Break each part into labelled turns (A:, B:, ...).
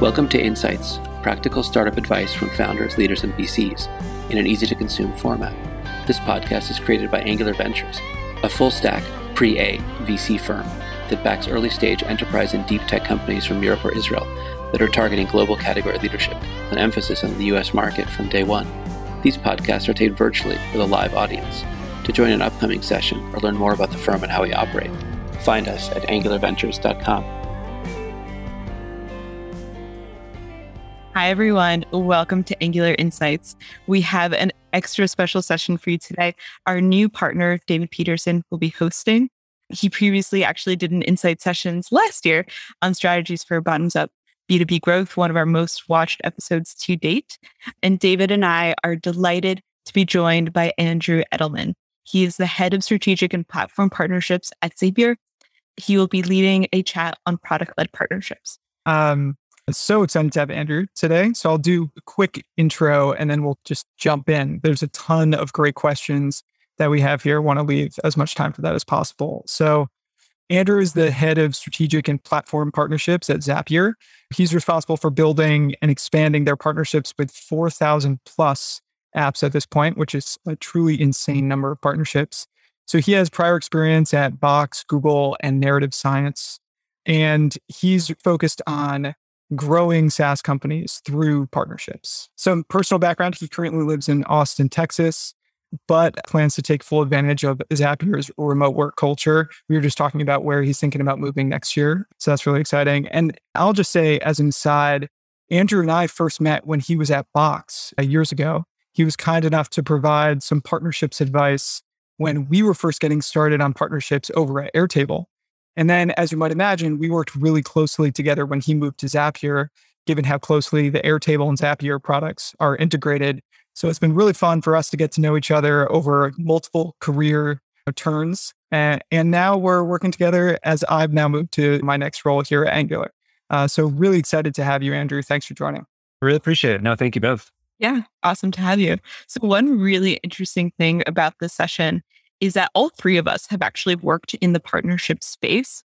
A: Welcome to Insights, practical startup advice from founders, leaders, and VCs in an easy to consume format. This podcast is created by Angular Ventures, a full stack, pre A VC firm that backs early stage enterprise and deep tech companies from Europe or Israel that are targeting global category leadership, an emphasis on the US market from day one. These podcasts are taped virtually with a live audience. To join an upcoming session or learn more about the firm and how we operate, find us at angularventures.com.
B: Hi, everyone. Welcome to Angular Insights. We have an extra special session for you today. Our new partner, David Peterson, will be hosting. He previously actually did an insight sessions last year on strategies for bottoms up B2B growth, one of our most watched episodes to date. And David and I are delighted to be joined by Andrew Edelman. He is the head of strategic and platform partnerships at Zapier. He will be leading a chat on product led partnerships.
C: Um, so excited to have Andrew today. So I'll do a quick intro and then we'll just jump in. There's a ton of great questions that we have here. Want to leave as much time for that as possible. So Andrew is the head of strategic and platform partnerships at Zapier. He's responsible for building and expanding their partnerships with 4,000 plus apps at this point, which is a truly insane number of partnerships. So he has prior experience at Box, Google, and Narrative Science. And he's focused on growing SaaS companies through partnerships. So, personal background he currently lives in Austin, Texas, but plans to take full advantage of Zapier's remote work culture. We were just talking about where he's thinking about moving next year. So that's really exciting. And I'll just say, as an aside, Andrew and I first met when he was at Box uh, years ago. He was kind enough to provide some partnerships advice when we were first getting started on partnerships over at Airtable. And then, as you might imagine, we worked really closely together when he moved to Zapier, given how closely the Airtable and Zapier products are integrated. So it's been really fun for us to get to know each other over multiple career turns. And, and now we're working together as I've now moved to my next role here at Angular. Uh, so really excited to have you, Andrew. Thanks for joining.
D: Really appreciate it. No, thank you both.
B: Yeah, awesome to have you. So, one really interesting thing about this session is that all three of us have actually worked in the partnership space.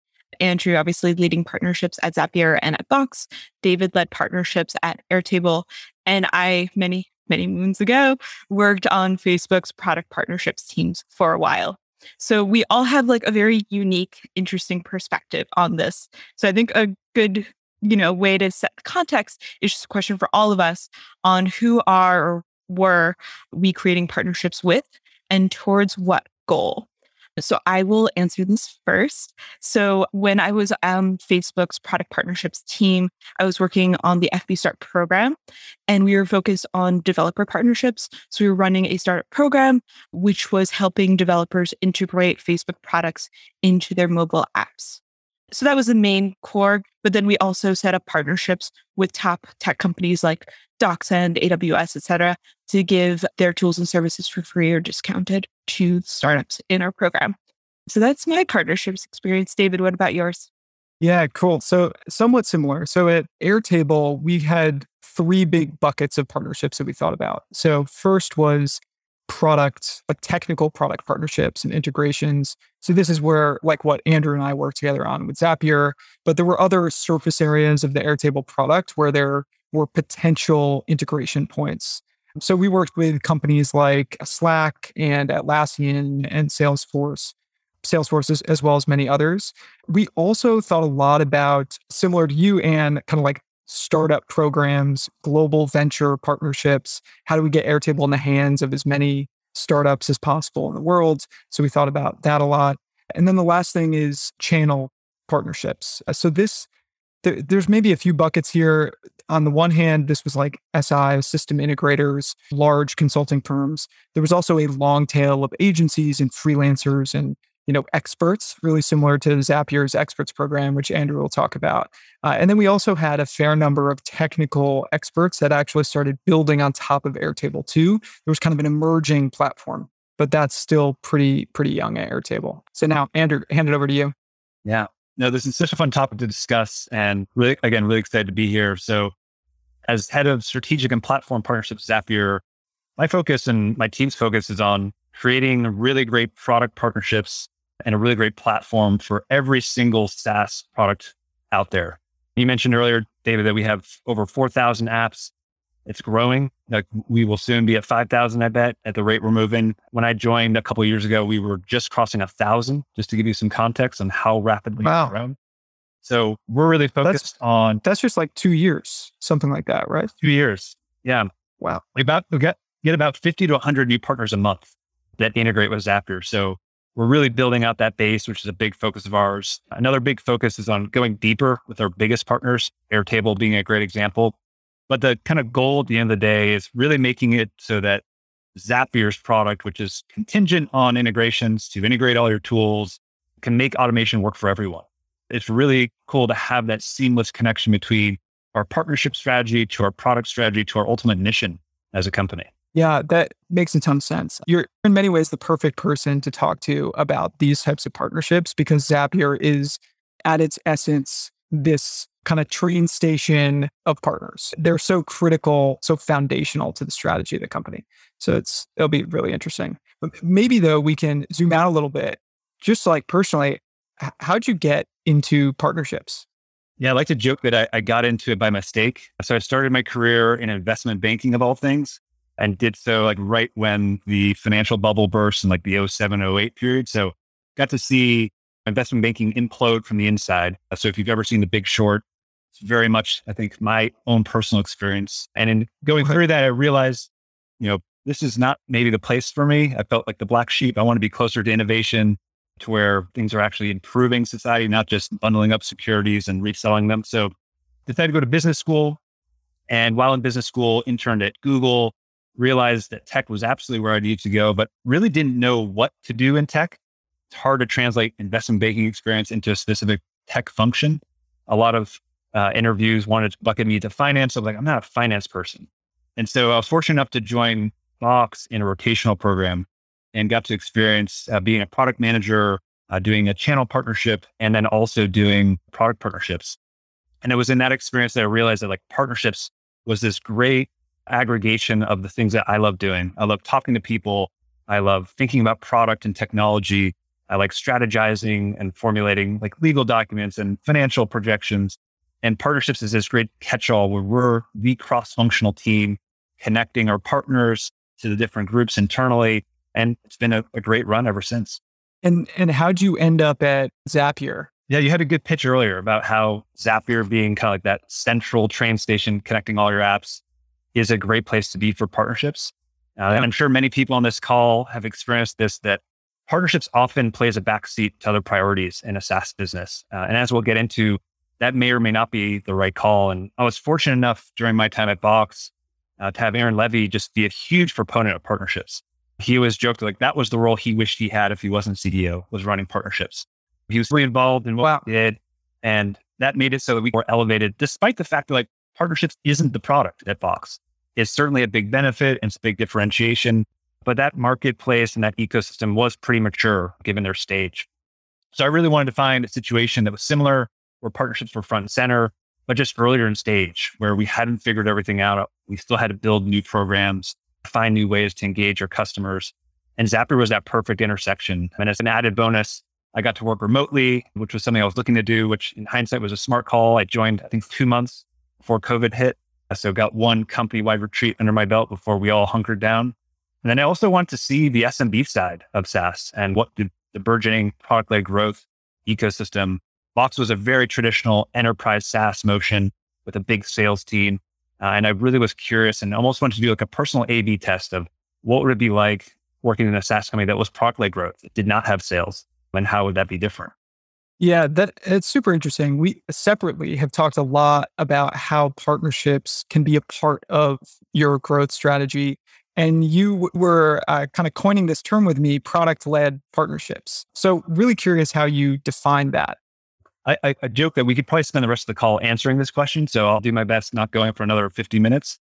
B: Andrew, obviously leading partnerships at Zapier and at Box. David led partnerships at Airtable. And I, many, many moons ago, worked on Facebook's product partnerships teams for a while. So we all have like a very unique, interesting perspective on this. So I think a good, you know, way to set context is just a question for all of us on who are or were we creating partnerships with and towards what goal? So I will answer this first. So when I was on Facebook's product partnerships team, I was working on the FB Start program and we were focused on developer partnerships. So we were running a startup program, which was helping developers integrate Facebook products into their mobile apps. So that was the main core. But then we also set up partnerships with top tech companies like DocSend, AWS, et cetera, to give their tools and services for free or discounted to startups in our program. So that's my partnerships experience. David, what about yours?
C: Yeah, cool. So somewhat similar. So at Airtable, we had three big buckets of partnerships that we thought about. So first was product, like technical product partnerships and integrations. So this is where like what Andrew and I work together on with Zapier, but there were other surface areas of the Airtable product where there were potential integration points. So we worked with companies like Slack and Atlassian and Salesforce, Salesforce as, as well as many others. We also thought a lot about, similar to you, and kind of like startup programs, global venture partnerships. How do we get Airtable in the hands of as many startups as possible in the world? So we thought about that a lot. And then the last thing is channel partnerships. Uh, so this there, there's maybe a few buckets here. On the one hand, this was like SI, system integrators, large consulting firms. There was also a long tail of agencies and freelancers and you know experts, really similar to Zapier's experts program, which Andrew will talk about. Uh, and then we also had a fair number of technical experts that actually started building on top of Airtable too. There was kind of an emerging platform, but that's still pretty pretty young at Airtable. So now, Andrew, hand it over to you.
D: Yeah, no, this is such a fun topic to discuss and really, again, really excited to be here. So as head of strategic and platform partnerships, Zapier, my focus and my team's focus is on creating really great product partnerships and a really great platform for every single SaaS product out there. You mentioned earlier, David, that we have over 4,000 apps. It's growing. Like we will soon be at 5,000, I bet, at the rate we're moving. When I joined a couple years ago, we were just crossing a thousand, just to give you some context on how rapidly wow. we've grown. So we're really focused
C: that's,
D: on.
C: That's just like two years, something like that, right?
D: Two years. Yeah.
C: Wow.
D: We about we get get about 50 to 100 new partners a month that integrate with Zapier. So we're really building out that base, which is a big focus of ours. Another big focus is on going deeper with our biggest partners, Airtable being a great example. But the kind of goal at the end of the day is really making it so that Zapier's product, which is contingent on integrations to integrate all your tools, can make automation work for everyone. It's really cool to have that seamless connection between our partnership strategy to our product strategy to our ultimate mission as a company.
C: Yeah, that makes a ton of sense. You're in many ways the perfect person to talk to about these types of partnerships because Zapier is at its essence this kind of train station of partners. They're so critical, so foundational to the strategy of the company. So it's it'll be really interesting. But maybe though we can zoom out a little bit. Just like personally, how'd you get into partnerships?
D: Yeah, I like to joke that I, I got into it by mistake. So I started my career in investment banking of all things and did so like right when the financial bubble burst in like the 07, 08 period. So got to see investment banking implode from the inside. Uh, so if you've ever seen The Big Short, it's very much, I think, my own personal experience. And in going through that, I realized, you know, this is not maybe the place for me. I felt like the black sheep. I want to be closer to innovation, to where things are actually improving society, not just bundling up securities and reselling them. So decided to go to business school. And while in business school, interned at Google, realized that tech was absolutely where I needed to go, but really didn't know what to do in tech. It's hard to translate investment banking experience into a specific tech function. A lot of uh, interviews wanted to bucket me to finance. I'm like, I'm not a finance person. And so I was fortunate enough to join Box in a rotational program and got to experience uh, being a product manager, uh, doing a channel partnership, and then also doing product partnerships. And it was in that experience that I realized that like partnerships was this great aggregation of the things that I love doing. I love talking to people. I love thinking about product and technology. I like strategizing and formulating like legal documents and financial projections. And partnerships is this great catch all where we're the cross functional team connecting our partners to the different groups internally. And it's been a, a great run ever since.
C: And and how'd you end up at Zapier?
D: Yeah, you had a good pitch earlier about how Zapier being kind of like that central train station connecting all your apps is a great place to be for partnerships. Uh, and I'm sure many people on this call have experienced this that partnerships often plays a backseat to other priorities in a SaaS business. Uh, and as we'll get into, that may or may not be the right call. And I was fortunate enough during my time at Box uh, to have Aaron Levie just be a huge proponent of partnerships. He always joked like that was the role he wished he had if he wasn't CEO, was running partnerships. He was really involved in what wow. he did. And that made it so that we were elevated, despite the fact that like partnerships isn't the product at Box. It's certainly a big benefit and it's a big differentiation, but that marketplace and that ecosystem was pretty mature given their stage. So I really wanted to find a situation that was similar where partnerships were front and center, but just earlier in stage where we hadn't figured everything out. We still had to build new programs, find new ways to engage our customers. And Zapier was that perfect intersection. And as an added bonus, I got to work remotely, which was something I was looking to do, which in hindsight was a smart call. I joined, I think, two months before COVID hit. So got one company wide retreat under my belt before we all hunkered down. And then I also want to see the SMB side of SaaS and what the, the burgeoning product led growth ecosystem. Box was a very traditional enterprise SaaS motion with a big sales team. Uh, and I really was curious and almost wanted to do like a personal A B test of what would it be like working in a SaaS company that was product led growth, that did not have sales, and how would that be different?
C: Yeah, that it's super interesting. We separately have talked a lot about how partnerships can be a part of your growth strategy. And you were uh, kind of coining this term with me, product led partnerships. So, really curious how you define that.
D: I, I, I, joke that we could probably spend the rest of the call answering this question. So, I'll do my best not going for another 50 minutes.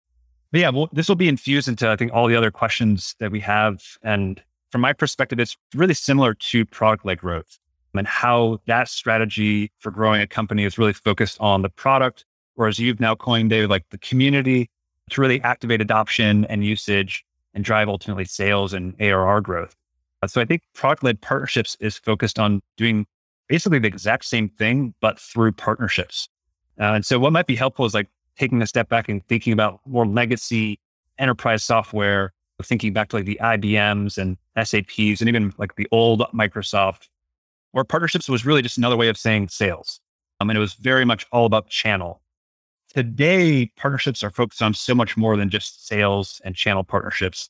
D: But yeah, well, this will be infused into, I think, all the other questions that we have. And from my perspective, it's really similar to product led growth and how that strategy for growing a company is really focused on the product, whereas you've now coined David like the community to really activate adoption and usage and drive ultimately sales and ARR growth. Uh, so I think product led partnerships is focused on doing basically the exact same thing, but through partnerships. Uh, and so what might be helpful is like taking a step back and thinking about more legacy enterprise software, thinking back to like the IBMs and SAPs and even like the old Microsoft, where partnerships was really just another way of saying sales. Um, and it was very much all about channel. Today, partnerships are focused on so much more than just sales and channel partnerships.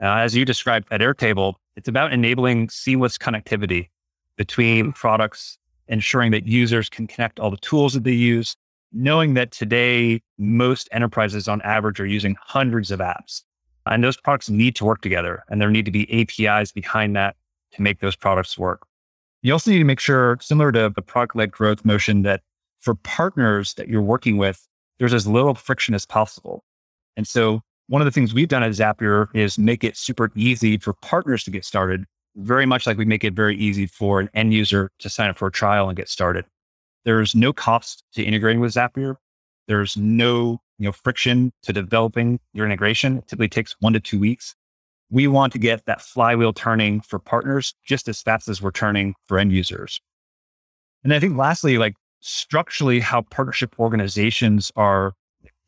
D: Uh, as you described at Airtable, it's about enabling seamless connectivity between products, ensuring that users can connect all the tools that they use, knowing that today most enterprises on average are using hundreds of apps. And those products need to work together, and there need to be APIs behind that to make those products work. You also need to make sure, similar to the product led growth motion, that for partners that you're working with, there's as little friction as possible. And so, one of the things we've done at Zapier is make it super easy for partners to get started, very much like we make it very easy for an end user to sign up for a trial and get started. There's no cost to integrating with Zapier. There's no you know, friction to developing your integration. It typically takes one to two weeks. We want to get that flywheel turning for partners just as fast as we're turning for end users. And I think lastly, like structurally, how partnership organizations are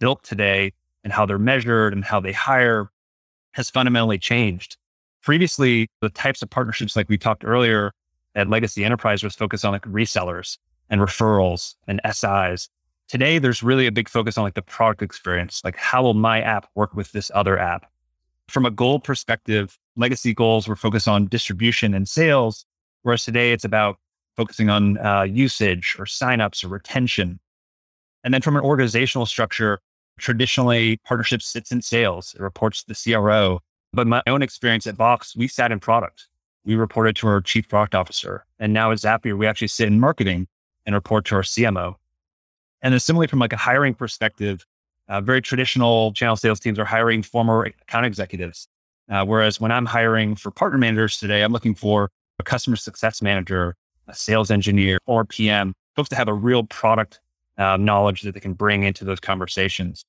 D: built today and how they're measured and how they hire has fundamentally changed. Previously, the types of partnerships, like we talked earlier at Legacy Enterprise, was focused on like resellers and referrals and SIs. Today, there's really a big focus on like the product experience. Like, how will my app work with this other app? From a goal perspective, legacy goals were focused on distribution and sales, whereas today it's about focusing on uh, usage or signups or retention. And then from an organizational structure, traditionally partnerships sits in sales. It reports to the CRO. But my own experience at Box, we sat in product. We reported to our chief product officer. And now at Zapier, we actually sit in marketing and report to our CMO. And then similarly, from like a hiring perspective, uh, very traditional channel sales teams are hiring former account executives. Uh, whereas when I'm hiring for partner managers today, I'm looking for a customer success manager, a sales engineer, or PM, folks to have a real product uh, knowledge that they can bring into those conversations.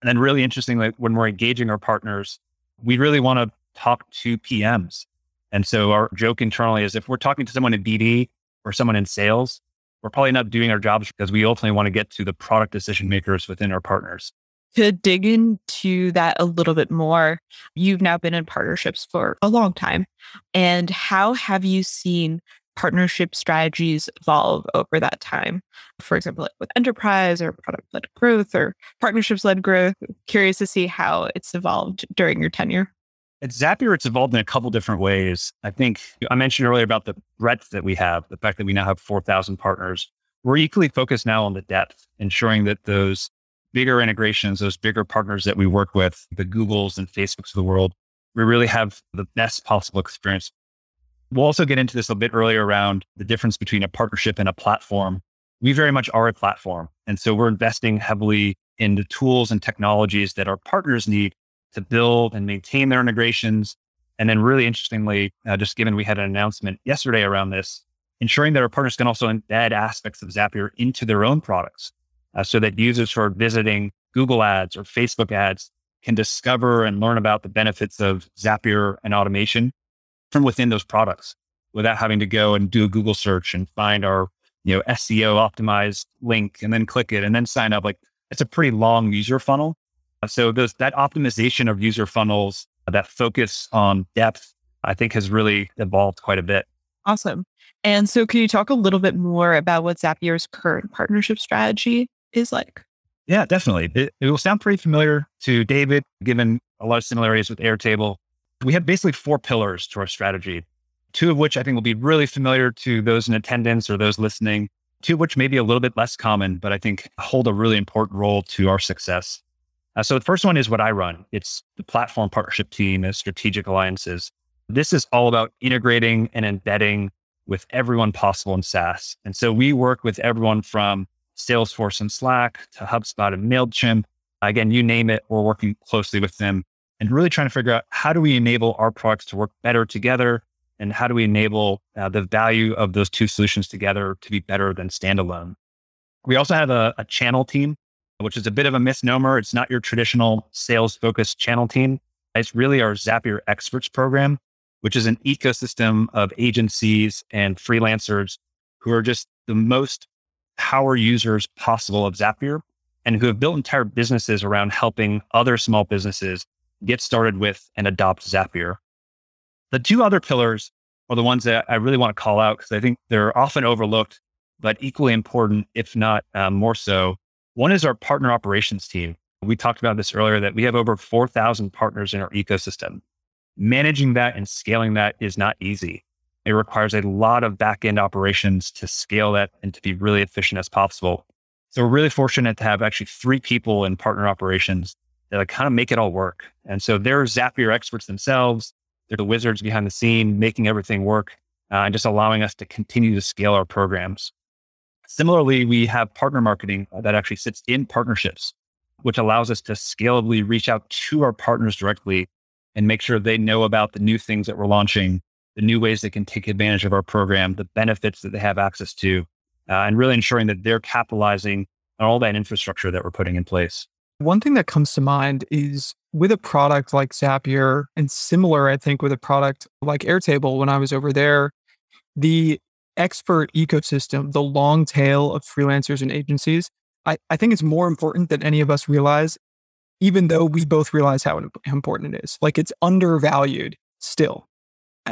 D: And then, really interestingly, when we're engaging our partners, we really want to talk to PMs. And so, our joke internally is if we're talking to someone in BD or someone in sales, we're probably not doing our jobs because we ultimately want to get to the product decision makers within our partners.
B: To dig into that a little bit more, you've now been in partnerships for a long time. And how have you seen partnership strategies evolve over that time? For example, like with enterprise or product led growth or partnerships led growth. Curious to see how it's evolved during your tenure.
D: At Zapier, it's evolved in a couple different ways. I think I mentioned earlier about the breadth that we have, the fact that we now have 4,000 partners. We're equally focused now on the depth, ensuring that those bigger integrations, those bigger partners that we work with, the Googles and Facebooks of the world, we really have the best possible experience. We'll also get into this a bit earlier around the difference between a partnership and a platform. We very much are a platform. And so we're investing heavily in the tools and technologies that our partners need to build and maintain their integrations. And then, really interestingly, uh, just given we had an announcement yesterday around this, ensuring that our partners can also embed aspects of Zapier into their own products uh, so that users who are visiting Google ads or Facebook ads can discover and learn about the benefits of Zapier and automation from within those products without having to go and do a Google search and find our you know SEO optimized link and then click it and then sign up. Like it's a pretty long user funnel. So those, that optimization of user funnels, that focus on depth, I think has really evolved quite a bit.
B: Awesome. And so can you talk a little bit more about what Zapier's current partnership strategy is like?
D: Yeah, definitely. It, it will sound pretty familiar to David, given a lot of similarities with Airtable. We have basically four pillars to our strategy, two of which I think will be really familiar to those in attendance or those listening, two of which may be a little bit less common, but I think hold a really important role to our success. Uh, so the first one is what I run. It's the platform partnership team as strategic alliances. This is all about integrating and embedding with everyone possible in SaaS. And so we work with everyone from Salesforce and Slack to HubSpot and MailChimp. Again, you name it, we're working closely with them and really trying to figure out how do we enable our products to work better together and how do we enable uh, the value of those two solutions together to be better than standalone. We also have a, a channel team which is a bit of a misnomer. It's not your traditional sales focused channel team. It's really our Zapier Experts program, which is an ecosystem of agencies and freelancers who are just the most power users possible of Zapier and who have built entire businesses around helping other small businesses get started with and adopt Zapier. The two other pillars are the ones that I really want to call out because I think they're often overlooked, but equally important, if not uh, more so. One is our partner operations team. We talked about this earlier that we have over 4,000 partners in our ecosystem. Managing that and scaling that is not easy. It requires a lot of back end operations to scale that and to be really efficient as possible. So we're really fortunate to have actually three people in partner operations that kind of make it all work. And so they're Zapier experts themselves. They're the wizards behind the scene, making everything work uh, and just allowing us to continue to scale our programs. Similarly, we have partner marketing that actually sits in partnerships, which allows us to scalably reach out to our partners directly and make sure they know about the new things that we're launching, the new ways they can take advantage of our program, the benefits that they have access to, uh, and really ensuring that they're capitalizing on all that infrastructure that we're putting in place.
C: One thing that comes to mind is with a product like Zapier, and similar, I think, with a product like Airtable, when I was over there, the expert ecosystem, the long tail of freelancers and agencies, I, I think it's more important than any of us realize, even though we both realize how important it is. Like it's undervalued still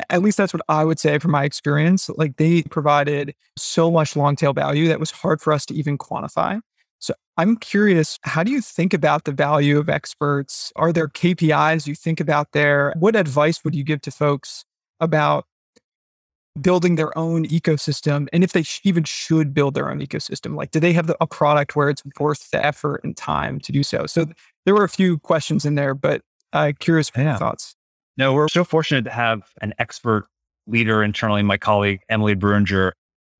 C: at least that's what I would say from my experience. Like they provided so much long tail value that was hard for us to even quantify. So I'm curious, how do you think about the value of experts? Are there KPIs you think about there? What advice would you give to folks about building their own ecosystem? And if they sh- even should build their own ecosystem, like do they have the, a product where it's worth the effort and time to do so? So there were a few questions in there, but uh, curious for yeah. your thoughts.
D: No, we're so fortunate to have an expert leader internally, my colleague, Emily Bruringer,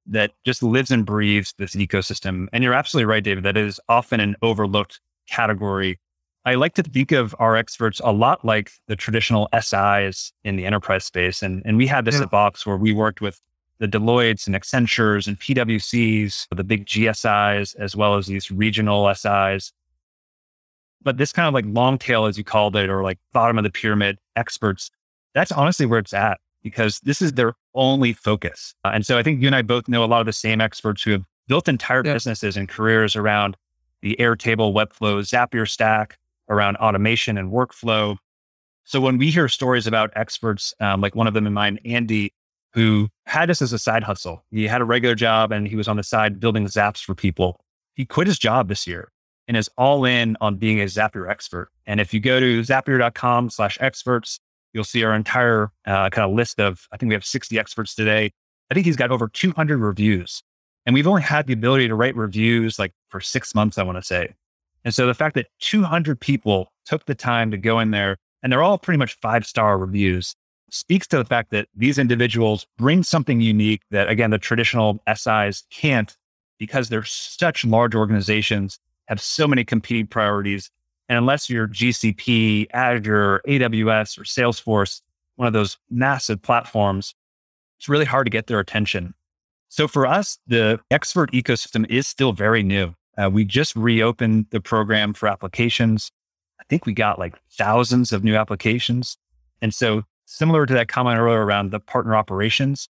D: that just lives and breathes this ecosystem. And you're absolutely right, David, that is often an overlooked category. I like to think of our experts a lot like the traditional SIs in the enterprise space. And, and we had this yeah. at Box where we worked with the Deloittes and Accentures and PwCs, the big GSIs, as well as these regional SIs. But this kind of like long tail, as you called it, or like bottom of the pyramid experts, that's honestly where it's at because this is their only focus. Uh, and so I think you and I both know a lot of the same experts who have built entire yeah. businesses and careers around the Airtable, Webflow, Zapier stack, around automation and workflow. So when we hear stories about experts, um, like one of them in mind, Andy, who had this as a side hustle, he had a regular job and he was on the side building zaps for people. He quit his job this year and is all in on being a Zapier expert. And if you go to zapier.com slash experts, you'll see our entire uh, kind of list of, I think we have 60 experts today. I think he's got over 200 reviews. And we've only had the ability to write reviews like for six months, I want to say. And so the fact that 200 people took the time to go in there and they're all pretty much five star reviews speaks to the fact that these individuals bring something unique that, again, the traditional SIs can't because they're such large organizations have so many competing priorities. And unless you're GCP, Azure, AWS, or Salesforce, one of those massive platforms, it's really hard to get their attention. So for us, the expert ecosystem is still very new. Uh, we just reopened the program for applications. I think we got like thousands of new applications. And so, similar to that comment earlier around the partner operations,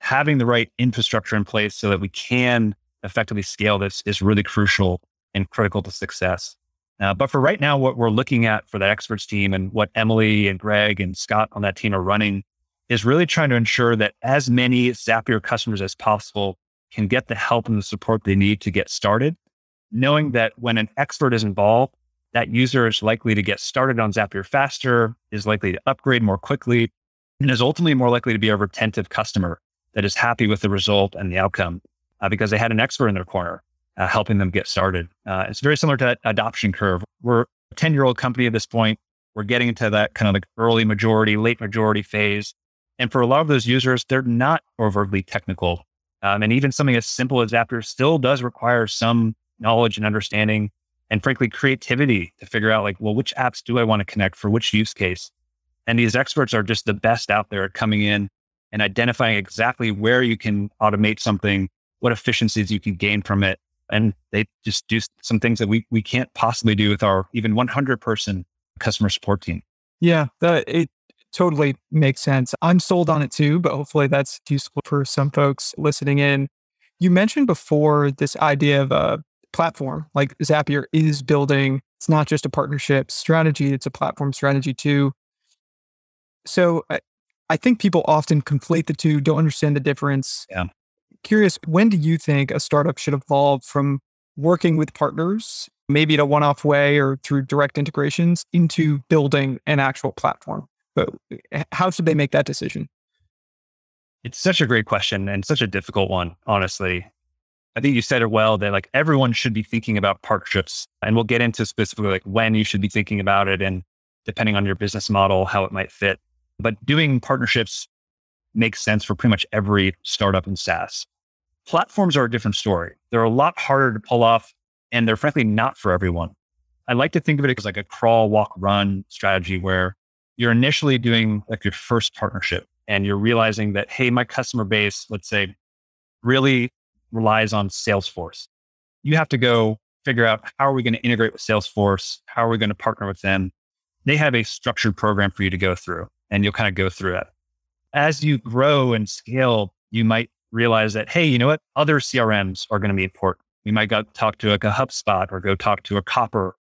D: having the right infrastructure in place so that we can effectively scale this is really crucial and critical to success. Uh, but for right now, what we're looking at for that experts team and what Emily and Greg and Scott on that team are running is really trying to ensure that as many Zapier customers as possible can get the help and the support they need to get started, knowing that when an expert is involved, that user is likely to get started on Zapier faster, is likely to upgrade more quickly, and is ultimately more likely to be a retentive customer that is happy with the result and the outcome uh, because they had an expert in their corner uh, helping them get started. Uh, it's very similar to that adoption curve. We're a 10 year old company at this point. We're getting into that kind of like early majority, late majority phase. And for a lot of those users, they're not overtly technical. Um, and even something as simple as Zapier still does require some knowledge and understanding and frankly, creativity to figure out like, well, which apps do I want to connect for which use case? And these experts are just the best out there at coming in and identifying exactly where you can automate something, what efficiencies you can gain from it, and they just do some things that we we can't possibly do with our even 100 person customer support team.
C: Yeah, that it totally makes sense. I'm sold on it too, but hopefully that's useful for some folks listening in. You mentioned before this idea of a platform, like Zapier is building. It's not just a partnership strategy; it's a platform strategy too. So I, I think people often conflate the two, don't understand the difference.
D: Yeah.
C: Curious, when do you think a startup should evolve from working with partners, maybe in a one off way or through direct integrations, into building an actual platform? But eh, how should they make that decision?
D: It's such a great question and such a difficult one, honestly. I think you said it well that like everyone should be thinking about partnerships. And we'll get into specifically like when you should be thinking about it and depending on your business model, how it might fit. But doing partnerships makes sense for pretty much every startup in SaaS. Platforms are a different story. They're a lot harder to pull off and they're frankly not for everyone. I like to think of it as like a crawl, walk, run strategy where you're initially doing like your first partnership and you're realizing that, hey, my customer base, let's say, really relies on Salesforce. You have to go figure out how are we going to integrate with Salesforce? How are we going to partner with them? They have a structured program for you to go through and you'll kind of go through it. As you grow and scale, you might realize that, hey, you know what? Other CRMs are going to be important. We might go talk to like a HubSpot or go talk to a Copper.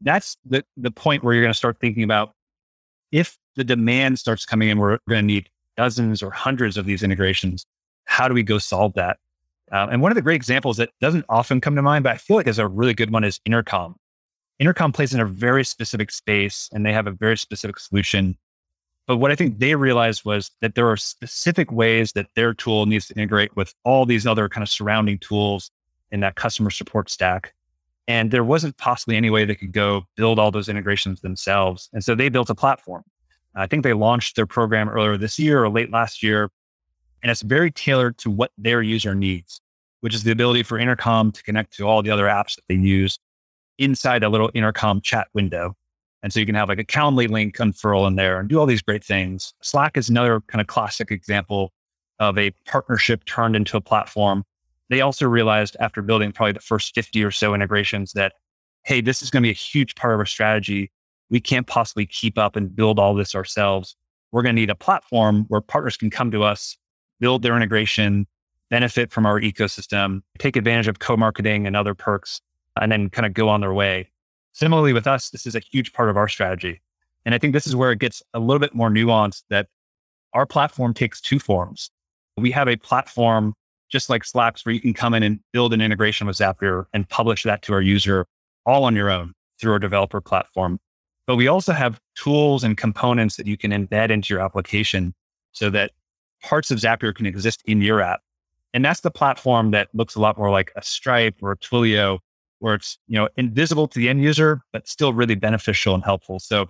D: That's the, the point where you're going to start thinking about if the demand starts coming in, we're going to need dozens or hundreds of these integrations. How do we go solve that? Um, and one of the great examples that doesn't often come to mind, but I feel like is a really good one is Intercom. Intercom plays in a very specific space and they have a very specific solution. But what I think they realized was that there are specific ways that their tool needs to integrate with all these other kind of surrounding tools in that customer support stack. And there wasn't possibly any way they could go build all those integrations themselves. And so they built a platform. I think they launched their program earlier this year or late last year. And it's very tailored to what their user needs, which is the ability for Intercom to connect to all the other apps that they use inside a little Intercom chat window. And so you can have like a Calendly link unfurl in there and do all these great things. Slack is another kind of classic example of a partnership turned into a platform. They also realized after building probably the first 50 or so integrations that, hey, this is going to be a huge part of our strategy. We can't possibly keep up and build all this ourselves. We're going to need a platform where partners can come to us, build their integration, benefit from our ecosystem, take advantage of co marketing and other perks and then kind of go on their way. Similarly with us, this is a huge part of our strategy. And I think this is where it gets a little bit more nuanced that our platform takes two forms. We have a platform just like Slack's where you can come in and build an integration with Zapier and publish that to our user all on your own through our developer platform. But we also have tools and components that you can embed into your application so that parts of Zapier can exist in your app. And that's the platform that looks a lot more like a Stripe or a Twilio, where it's, you know, invisible to the end user, but still really beneficial and helpful. So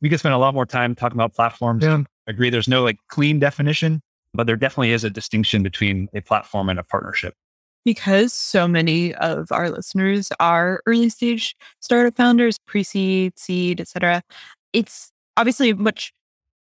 D: we could spend a lot more time talking about platforms. Yeah. I agree. There's no like clean definition, but there definitely is a distinction between a platform and a partnership.
B: Because so many of our listeners are early stage startup founders, pre-seed, seed, etc. It's obviously much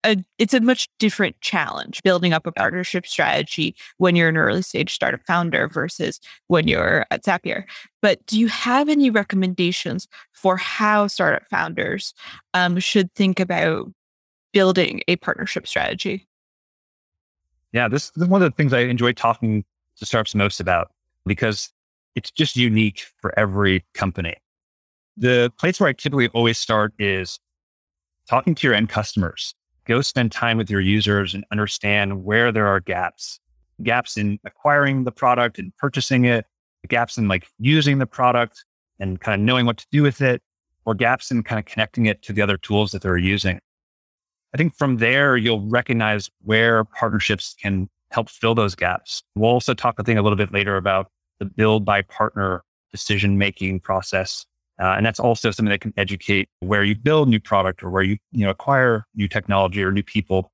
B: a, it's a much different challenge building up a partnership strategy when you're an early stage startup founder versus when you're at Zapier. But do you have any recommendations for how startup founders um, should think about building a partnership strategy?
D: Yeah, this is one of the things I enjoy talking to startups most about because it's just unique for every company. The place where I typically always start is talking to your end customers go spend time with your users and understand where there are gaps. Gaps in acquiring the product and purchasing it gaps in like using the product and kind of knowing what to do with it or gaps in kind of connecting it to the other tools that they're using. I think from there you'll recognize where partnerships can help fill those gaps. We'll also talk i think a little bit later about the build buy partner decision making process uh, and that's also something that can educate where you build new product or where you, you know, acquire new technology or new people.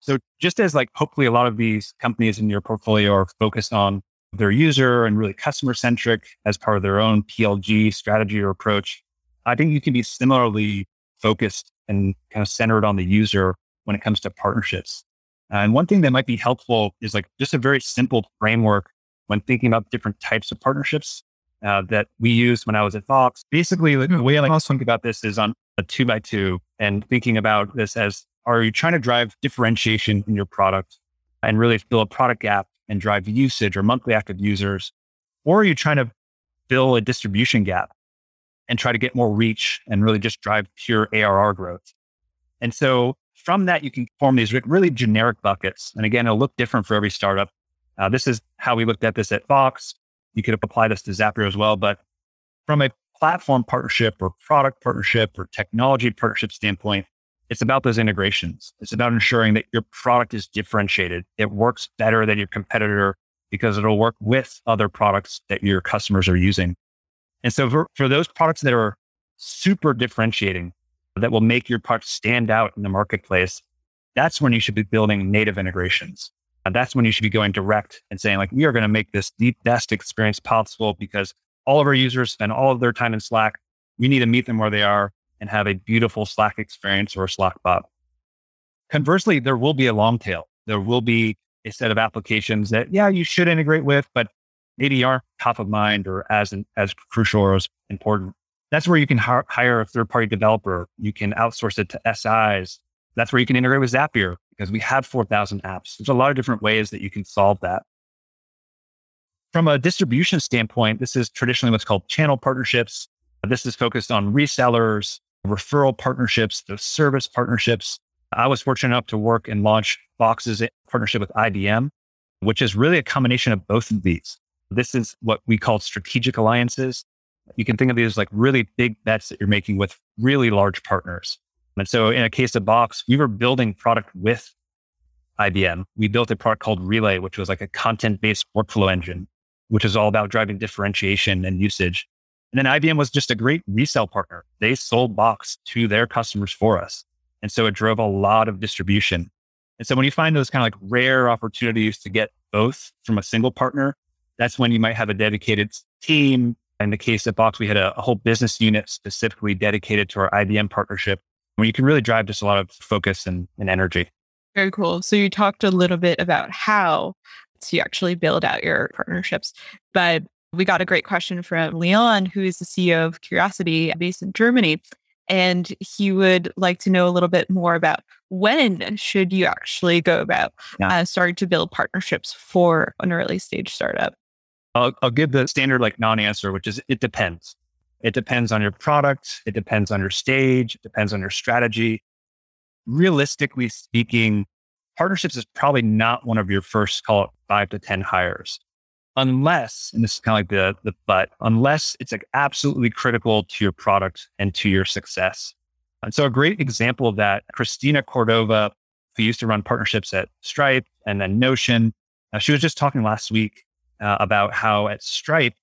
D: So just as like hopefully a lot of these companies in your portfolio are focused on their user and really customer centric as part of their own PLG strategy or approach, I think you can be similarly focused and kind of centered on the user when it comes to partnerships. Uh, and one thing that might be helpful is like just a very simple framework when thinking about different types of partnerships uh, that we used when I was at Box. Basically, the way I like to think about this is on a two by two and thinking about this as are you trying to drive differentiation in your product and really fill a product gap and drive usage or monthly active users? Or are you trying to fill a distribution gap and try to get more reach and really just drive pure ARR growth? And so from that, you can form these really generic buckets. And again, it'll look different for every startup. Uh, this is how we looked at this at Box. You could apply this to Zapier as well. But from a platform partnership or product partnership or technology partnership standpoint, it's about those integrations. It's about ensuring that your product is differentiated. It works better than your competitor because it'll work with other products that your customers are using. And so for, for those products that are super differentiating, that will make your product stand out in the marketplace, that's when you should be building native integrations. And that's when you should be going direct and saying, like, we are going to make this the best experience possible because all of our users spend all of their time in Slack. We need to meet them where they are and have a beautiful Slack experience or Slack bot. Conversely, there will be a long tail. There will be a set of applications that, yeah, you should integrate with, but maybe aren't top of mind or as as crucial or as important. That's where you can hire a third party developer. You can outsource it to SIs. That's where you can integrate with Zapier because we have 4,000 apps. There's a lot of different ways that you can solve that. From a distribution standpoint, this is traditionally what's called channel partnerships. This is focused on resellers, referral partnerships, the service partnerships. I was fortunate enough to work and launch Box's partnership with IBM, which is really a combination of both of these. This is what we call strategic alliances. You can think of these like really big bets that you're making with really large partners. And so in a case of Box, we were building product with IBM. We built a product called Relay, which was like a content based workflow engine, which is all about driving differentiation and usage. And then IBM was just a great resale partner. They sold Box to their customers for us. And so it drove a lot of distribution. And so when you find those kind of like rare opportunities to get both from a single partner, that's when you might have a dedicated team. In the case of Box, we had a, a whole business unit specifically dedicated to our IBM partnership where you can really drive just a lot of focus and, and energy.
B: Very cool. So you talked a little bit about how to actually build out your partnerships, but we got a great question from Leon, who is the CEO of Curiosity based in Germany. And he would like to know a little bit more about when should you actually go about yeah. uh, starting to build partnerships for an early stage startup?
D: I'll, I'll give the standard like non-answer, which is it depends. It depends on your product. It depends on your stage. It depends on your strategy. Realistically speaking, partnerships is probably not one of your first, call it five to 10 hires. Unless, and this is kind of like the, the but, unless it's like absolutely critical to your product and to your success. And so a great example of that, Cristina Cordova, who used to run partnerships at Stripe and then Notion, uh, she was just talking last week uh, about how at Stripe,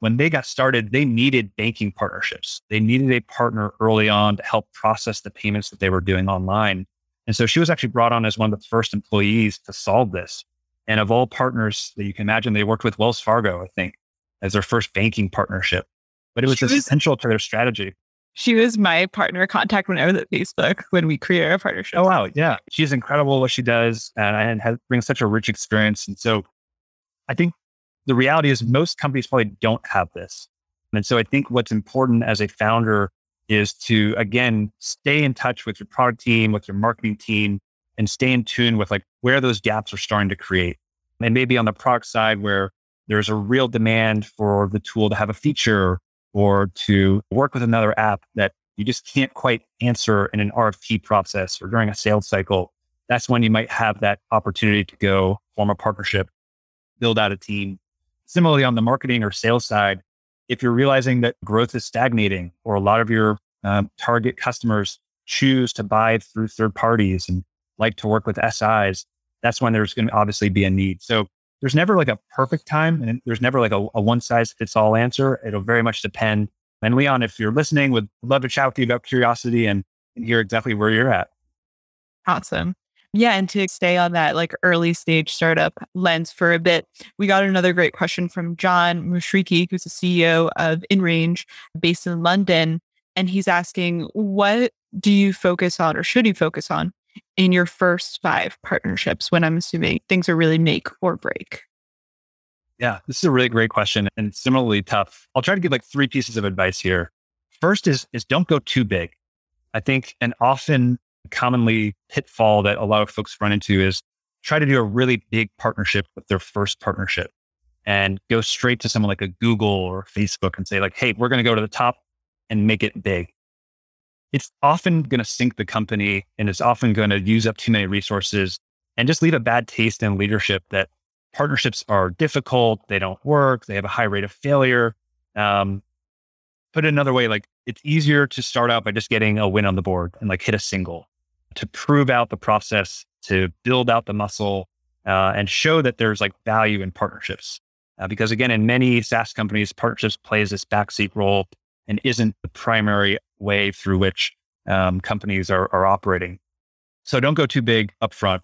D: when they got started, they needed banking partnerships. They needed a partner early on to help process the payments that they were doing online. And so she was actually brought on as one of the first employees to solve this. And of all partners that you can imagine, they worked with Wells Fargo, I think, as their first banking partnership. But it was, was essential to their strategy.
B: She was my partner contact when I was at Facebook when we created a partnership.
D: Oh, wow. Yeah. She's incredible what she does and, has, brings such a rich experience. And so I think the reality is most companies probably don't have this. And so I think what's important as a founder is to, again, stay in touch with your product team, with your marketing team, and stay in tune with like where those gaps are starting to create. And maybe on the product side where there's a real demand for the tool to have a feature or to work with another app that you just can't quite answer in an RFP process or during a sales cycle. That's when you might have that opportunity to go form a partnership, build out a team, Similarly, on the marketing or sales side, if you're realizing that growth is stagnating or a lot of your um, target customers choose to buy through third parties and like to work with SIs, that's when there's going to obviously be a need. So there's never like a perfect time and there's never like a, a one size fits all answer. It'll very much depend. And Leon, if you're listening, would love to chat with you about curiosity and, and hear exactly where you're at.
B: Awesome. Yeah, and to stay on that like early stage startup lens for a bit, we got another great question from John Mushriki, who's the CEO of InRange based in London. And he's asking, what do you focus on or should you focus on in your first five partnerships when I'm assuming things are really make or break?
D: Yeah, this is a really great question and similarly tough. I'll try to give like three pieces of advice here. First is is don't go too big. I think and often commonly pitfall that a lot of folks run into is try to do a really big partnership with their first partnership and go straight to someone like a Google or Facebook and say like, Hey, we're going to go to the top and make it big. It's often going to sink the company and it's often going to use up too many resources and just leave a bad taste in leadership that partnerships are difficult. They don't work. They have a high rate of failure. Um, put it another way, like it's easier to start out by just getting a win on the board and like hit a single to prove out the process, to build out the muscle, uh, and show that there's like value in partnerships. Uh, because again, in many SaaS companies, partnerships plays this backseat role and isn't the primary way through which um, companies are, are operating. So don't go too big upfront.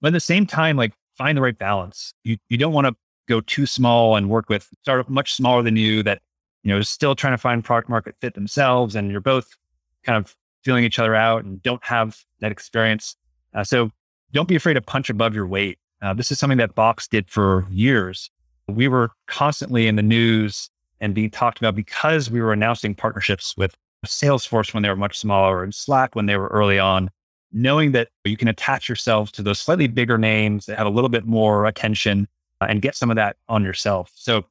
D: But at the same time, like find the right balance. You you don't want to go too small and work with startup much smaller than you that you know is still trying to find product market fit themselves, and you're both kind of feeling each other out and don't have that experience. Uh, so don't be afraid to punch above your weight. Uh, this is something that Box did for years. We were constantly in the news and being talked about because we were announcing partnerships with Salesforce when they were much smaller and Slack when they were early on knowing that you can attach yourself to those slightly bigger names that have a little bit more attention uh, and get some of that on yourself. So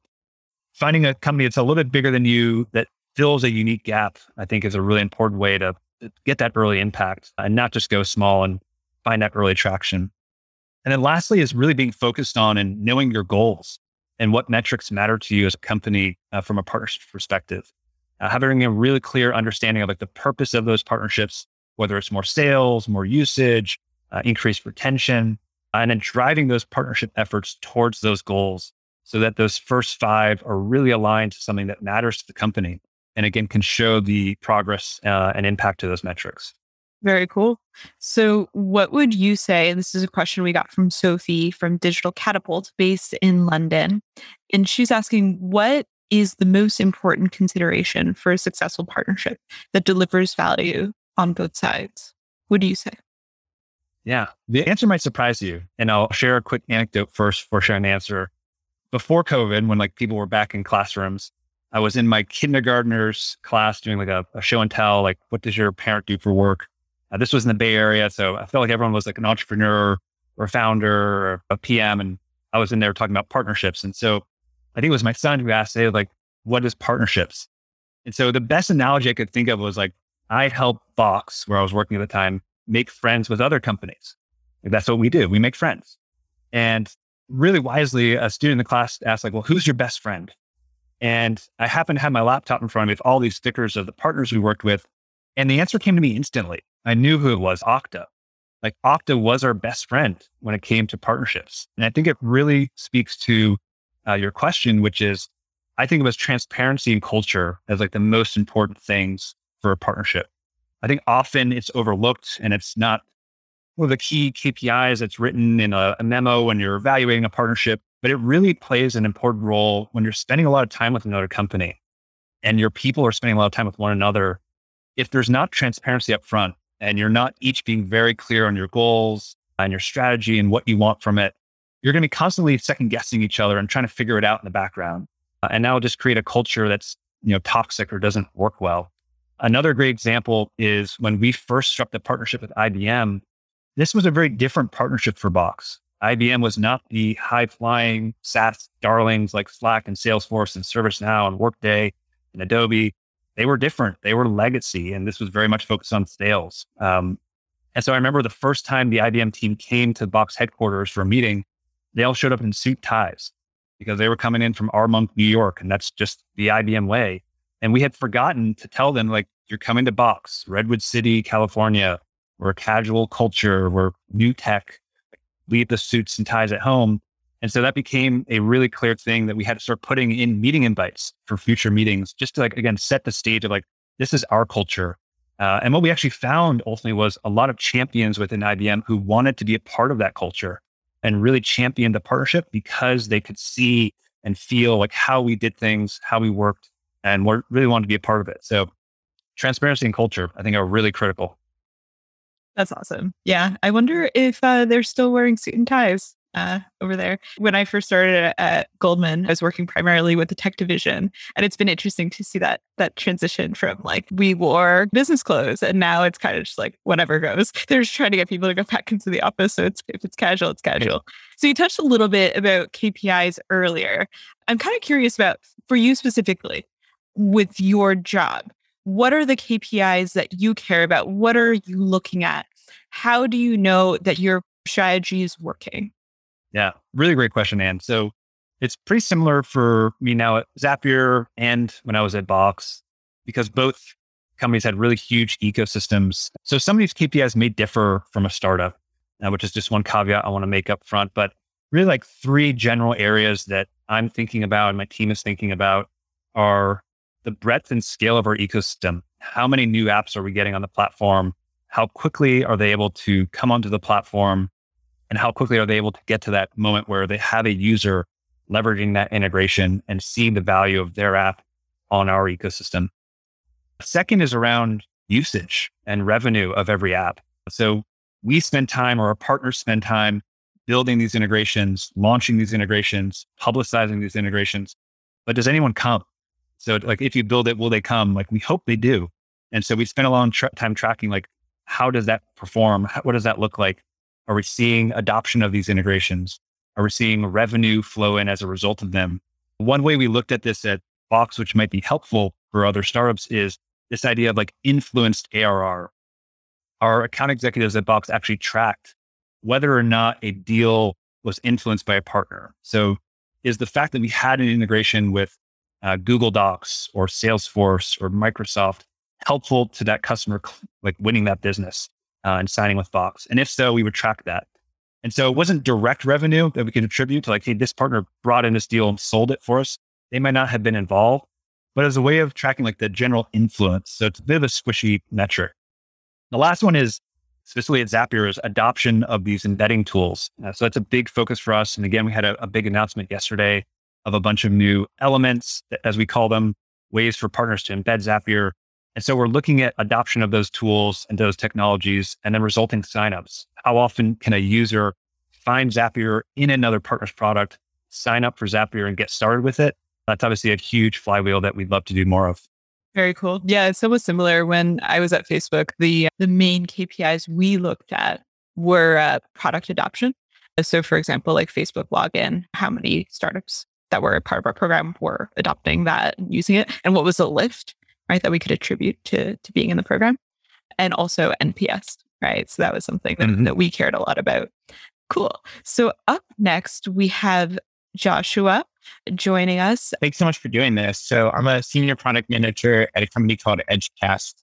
D: finding a company that's a little bit bigger than you that fills a unique gap, I think is a really important way to get that early impact and not just go small and find that early traction. And then lastly is really being focused on and knowing your goals and what metrics matter to you as a company uh, from a partnership perspective. Uh, having a really clear understanding of like the purpose of those partnerships, whether it's more sales, more usage, uh, increased retention, and then driving those partnership efforts towards those goals so that those first five are really aligned to something that matters to the company. And again, can show the progress uh, and impact to those metrics.
B: Very cool. So, what would you say? This is a question we got from Sophie from Digital Catapult, based in London. And she's asking, what is the most important consideration for a successful partnership that delivers value on both sides. What do you say?
D: Yeah, the answer might surprise you. And I'll share a quick anecdote first for sharing the answer. Before COVID, when like people were back in classrooms, I was in my kindergartner's class doing like a, a show and tell, like, what does your parent do for work? Uh, this was in the Bay Area. So I felt like everyone was like an entrepreneur or founder or a PM. And I was in there talking about partnerships. And so I think it was my son who asked, hey, like, what is partnerships? And so the best analogy I could think of was like I helped Box, where I was working at the time, make friends with other companies. That's what we do. We make friends. And really wisely, a student in the class asked, like, well, who's your best friend? And I happened to have my laptop in front of me with all these stickers of the partners we worked with. And the answer came to me instantly. I knew who it was Okta. Like Okta was our best friend when it came to partnerships. And I think it really speaks to uh, your question, which is I think of as transparency and culture as like the most important things for a partnership. I think often it's overlooked and it's not one of the key KPIs that's written in a, a, memo when you're evaluating a partnership, but it really plays an important role when you're spending a lot of time with another company and your people are spending a lot of time with one another. If there's not transparency up front and you're not each being very clear on your goals and your strategy and what you want from it, you're going to be constantly second guessing each other and trying to figure it out in the background. Uh, and will just create a culture that's, you know, toxic or doesn't work well. Another great example is when we first struck the partnership with IBM, this was a very different partnership for Box. IBM was not the high flying SaaS darlings like Slack and Salesforce and ServiceNow and Workday and Adobe. They were different. They were legacy, and this was very much focused on sales. Um, and so I remember the first time the IBM team came to Box headquarters for a meeting, they all showed up in suit ties because they were coming in from Armonk, New York, and that's just the IBM way. And we had forgotten to tell them, like, you're coming to Box, Redwood City, California. We're a casual culture. We're new tech. Leave the suits and ties at home. And so that became a really clear thing that we had to start putting in meeting invites for future meetings, just to like, again, set the stage of like, this is our culture. Uh, and what we actually found ultimately was a lot of champions within IBM who wanted to be a part of that culture and really championed the partnership because they could see and feel like how we did things, how we worked, and really wanted to be a part of it. So transparency and culture, I think, are really critical.
B: That's awesome. Yeah, I wonder if uh, they're still wearing suit and ties uh, over there. When I first started at Goldman, I was working primarily with the tech division, and it's been interesting to see that that transition from like we wore business clothes, and now it's kind of just like whatever goes. They're just trying to get people to go back into the office, so it's if it's casual, it's casual. So you touched a little bit about KPIs earlier. I'm kind of curious about for you specifically with your job. What are the KPIs that you care about? What are you looking at? How do you know that your strategy is working?
D: Yeah, really great question, Anne. So it's pretty similar for me now at Zapier and when I was at Box, because both companies had really huge ecosystems. So some of these KPIs may differ from a startup, uh, which is just one caveat I want to make up front. But really, like three general areas that I'm thinking about and my team is thinking about are the breadth and scale of our ecosystem. How many new apps are we getting on the platform? How quickly are they able to come onto the platform? and how quickly are they able to get to that moment where they have a user leveraging that integration and seeing the value of their app on our ecosystem. Second is around usage and revenue of every app. So we spend time or our partners spend time building these integrations, launching these integrations, publicizing these integrations. But does anyone come? So like if you build it, will they come? Like we hope they do. And so we spent a long tra- time tracking like how does that perform? How, what does that look like? Are we seeing adoption of these integrations? Are we seeing revenue flow in as a result of them? One way we looked at this at Box, which might be helpful for other startups, is this idea of like influenced ARR. Our account executives at Box actually tracked whether or not a deal was influenced by a partner. So, is the fact that we had an integration with uh, Google Docs or Salesforce or Microsoft helpful to that customer, like winning that business? uh, and signing with Box? And if so, we would track that. And so it wasn't direct revenue that we could attribute to like, hey, this partner brought in this deal and sold it for us. They might not have been involved, but as a way of tracking like the general influence. So it's a bit of a squishy metric. The last one is specifically at Zapier is adoption of these embedding tools. Uh, so that's a big focus for us. And again, we had a, a big announcement yesterday of a bunch of new elements, as we call them, ways for partners to embed Zapier and so we're looking at adoption of those tools and those technologies and then resulting signups. How often can a user find Zapier in another partner's product, sign up for Zapier and get started with it? That's obviously a huge flywheel that we'd love to do more of.
B: Very cool. Yeah, it's almost similar. When I was at Facebook, the the main KPIs we looked at were uh, product adoption. So, for example, like Facebook login, how many startups that were a part of our program were adopting that and using it, and what was the lift right, that we could attribute to, to being in the program. And also NPS, right? So that was something that, mm-hmm. that we cared a lot about. Cool. So up next, we have Joshua joining us.
E: Thanks so much for doing this. So I'm a senior product manager at a company called Edgecast.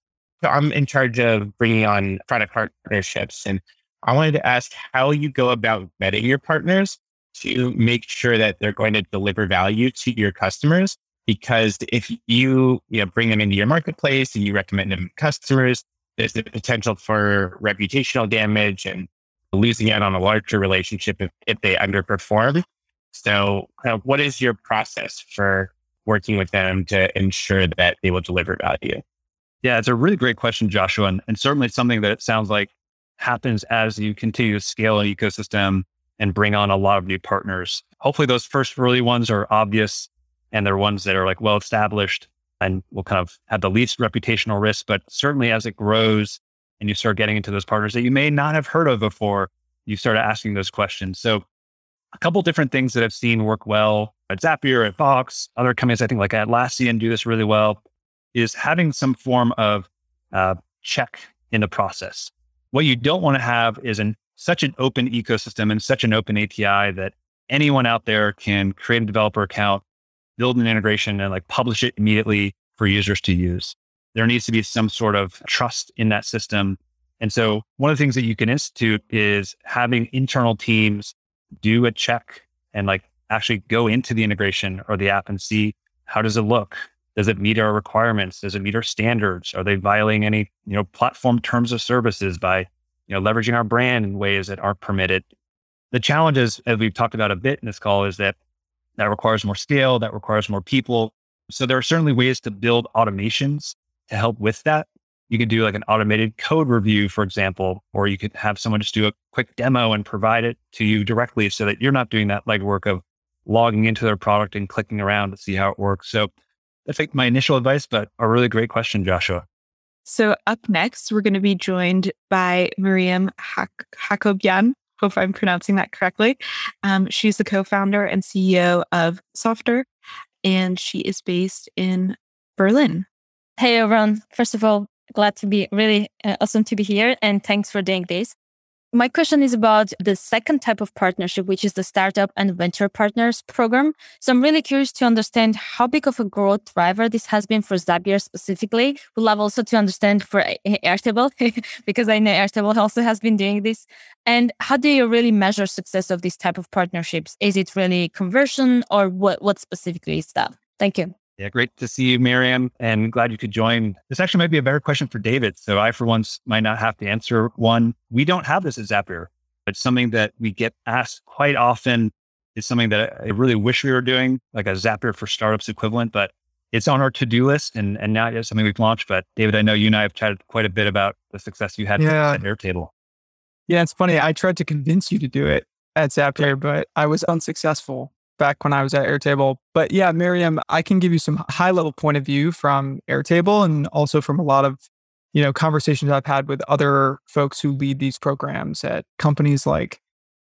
E: So I'm in charge of bringing on product partnerships. And I wanted to ask how you go about vetting your partners to make sure that they're going to deliver value to your customers because if you, you know, bring them into your marketplace and you recommend them customers, there's the potential for reputational damage and losing out on a larger relationship if, if they underperform. So, uh, what is your process for working with them to ensure that they will deliver value?
D: Yeah, it's a really great question, Joshua, and, and certainly something that it sounds like happens as you continue to scale an ecosystem and bring on a lot of new partners. Hopefully, those first early ones are obvious and they're ones that are like well established and will kind of have the least reputational risk. But certainly as it grows and you start getting into those partners that you may not have heard of before, you start asking those questions. So a couple different things that I've seen work well at Zapier, at Box, other companies I think like Atlassian do this really well, is having some form of uh, check in the process. What you don't want to have is an such an open ecosystem and such an open API that anyone out there can create a developer account, build an integration and like publish it immediately for users to use. There needs to be some sort of trust in that system. And so one of the things that you can institute is having internal teams do a check and like actually go into the integration or the app and see how does it look? Does it meet our requirements? Does it meet our standards? Are they violating any, you know, platform terms of services by, you know, leveraging our brand in ways that aren't permitted? The challenges, as we've talked about a bit in this call, is that that requires more scale, that requires more people. So there are certainly ways to build automations to help with that. you could do like an automated code review, for example, or you could have someone just do a quick demo and provide it to you directly so that you're not doing that legwork of logging into their product and clicking around to see how it works. So that's like my initial advice, but a really great question, Joshua.
B: So up next, we're going to be joined by Miriam Hak- Hakobyan. Hope I'm pronouncing that correctly. Um, she's the co-founder and CEO of Softr, and she is based in Berlin.
F: Hey everyone! First of all, glad to be really uh, awesome to be here, and thanks for doing this. My question is about the second type of partnership, which is the startup and venture partners program. So I'm really curious to understand how big of a growth driver this has been for Zapier specifically. Would love also to understand for Airtable, because I know Airtable also has been doing this. And how do you really measure success of these type of partnerships? Is it really conversion or what, what specifically is that? Thank you.
D: Yeah, great to see you, Miriam, and glad you could join. This actually might be a better question for David. So I, for once, might not have to answer one. We don't have this at Zapier. It's something that we get asked quite often. It's something that I really wish we were doing, like a Zapier for startups equivalent, but it's on our to-do list and, and now it's something we've launched. But David, I know you and I have chatted quite a bit about the success you had yeah. at Airtable.
C: Yeah, it's funny. I tried to convince you to do it at Zapier, but I was unsuccessful back when I was at Airtable. But yeah, Miriam, I can give you some high level point of view from Airtable and also from a lot of you know conversations I've had with other folks who lead these programs at companies like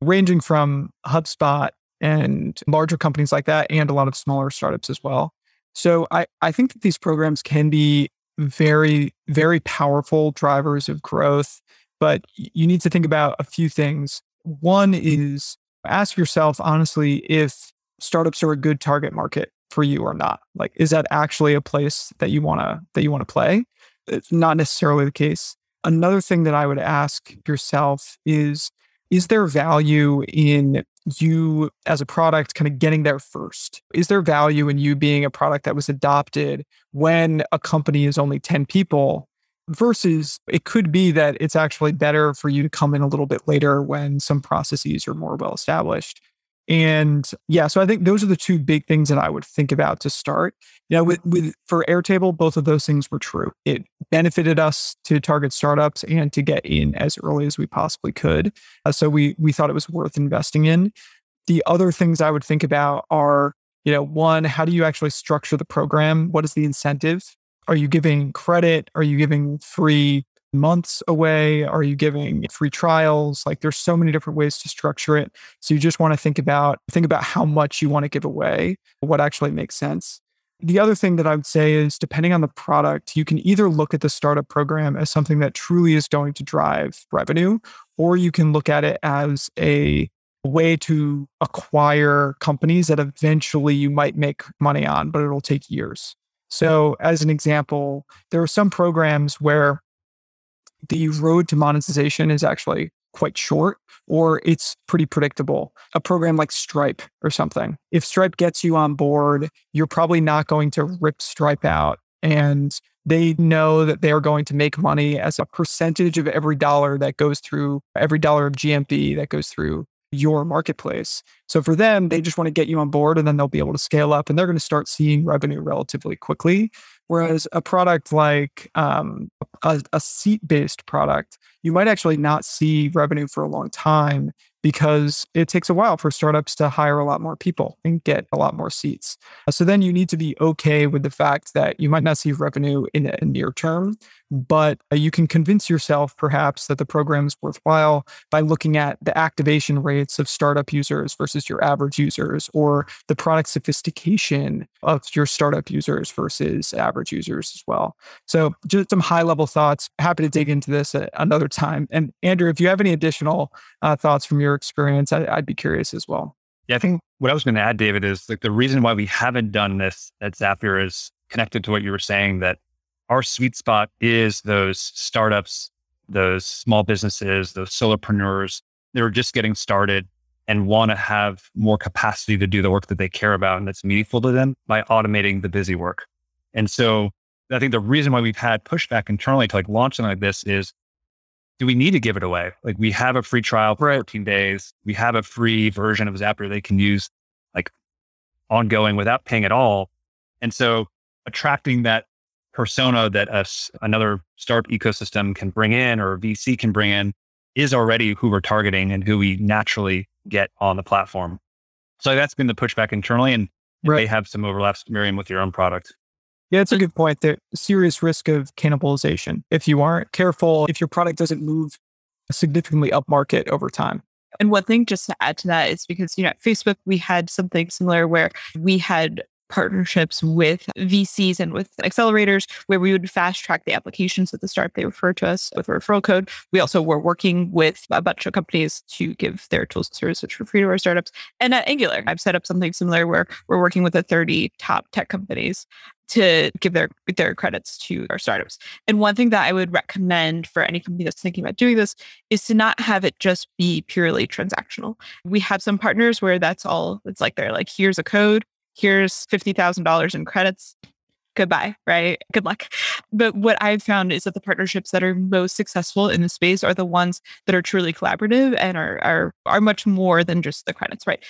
C: ranging from HubSpot and larger companies like that and a lot of smaller startups as well. So I, I think that these programs can be very, very powerful drivers of growth, but you need to think about a few things. One is ask yourself honestly if startups are a good target market for you or not. Like, is that actually a place that you want to that you want to play? It's not necessarily the case. Another thing that I would ask yourself is is there value in you as a product kind of getting there first? Is there value in you being a product that was adopted when a company is only 10 people versus it could be that it's actually better for you to come in a little bit later when some processes are more well established and yeah, so I think those are the two big things that I would think about to start. You know, with, with for Airtable, both of those things were true. It benefited us to target startups and to get in as early as we possibly could. Uh, so we we thought it was worth investing in. The other things I would think about are, you know, one, how do you actually structure the program? What is the incentive? Are you giving credit? Are you giving free months away? Are you giving free trials? Like there's so many different ways to structure it. So you just want to think about think about how much you want to give away, what actually makes sense. The other thing that I would say is depending on the product, you can either look at the startup program as something that truly is going to drive revenue, or you can look at it as a way to acquire companies that eventually you might make money on, but it'll take years. So, as an example, there are some programs where the road to monetization is actually quite short or it's pretty predictable. A program like Stripe or something. If Stripe gets you on board, you're probably not going to rip Stripe out. And they know that they are going to make money as a percentage of every dollar that goes through, every dollar of GMV that goes through your marketplace. So for them, they just want to get you on board and then they'll be able to scale up and they're going to start seeing revenue relatively quickly. Whereas a product like um, a, a seat based product, you might actually not see revenue for a long time because it takes a while for startups to hire a lot more people and get a lot more seats. So then you need to be okay with the fact that you might not see revenue in a near term, but you can convince yourself perhaps that the program is worthwhile by looking at the activation rates of startup users versus your average users or the product sophistication of your startup users versus average users as well. So just some high level thoughts. Happy to dig into this another time. And Andrew, if you have any additional uh, thoughts from your experience, I, I'd be curious as well.
D: Yeah, I think what I was going to add, David, is like the reason why we haven't done this at Zapier is connected to what you were saying that our sweet spot is those startups, those small businesses, those solopreneurs that are just getting started and want to have more capacity to do the work that they care about and that's meaningful to them by automating the busy work. And so I think the reason why we've had pushback internally to like launch something like this is do we need to give it away? Like we have a free trial for 14 days. We have a free version of Zapier they can use like ongoing without paying at all. And so attracting that persona that us another startup ecosystem can bring in or VC can bring in is already who we're targeting and who we naturally get on the platform. So that's been the pushback internally, and right. they have some overlaps, Miriam, with your own product.
C: Yeah, it's a good point. There's serious risk of cannibalization if you aren't careful, if your product doesn't move significantly upmarket over time.
B: And one thing just to add to that is because, you know, at Facebook, we had something similar where we had partnerships with VCs and with accelerators where we would fast track the applications at the start. They refer to us with a referral code. We also were working with a bunch of companies to give their tools and services for free to our startups. And at Angular, I've set up something similar where we're working with the 30 top tech companies to give their their credits to our startups. And one thing that I would recommend for any company that's thinking about doing this is to not have it just be purely transactional. We have some partners where that's all it's like they're like here's a code, here's $50,000 in credits. Goodbye, right? Good luck. But what I've found is that the partnerships that are most successful in the space are the ones that are truly collaborative and are are are much more than just the credits, right?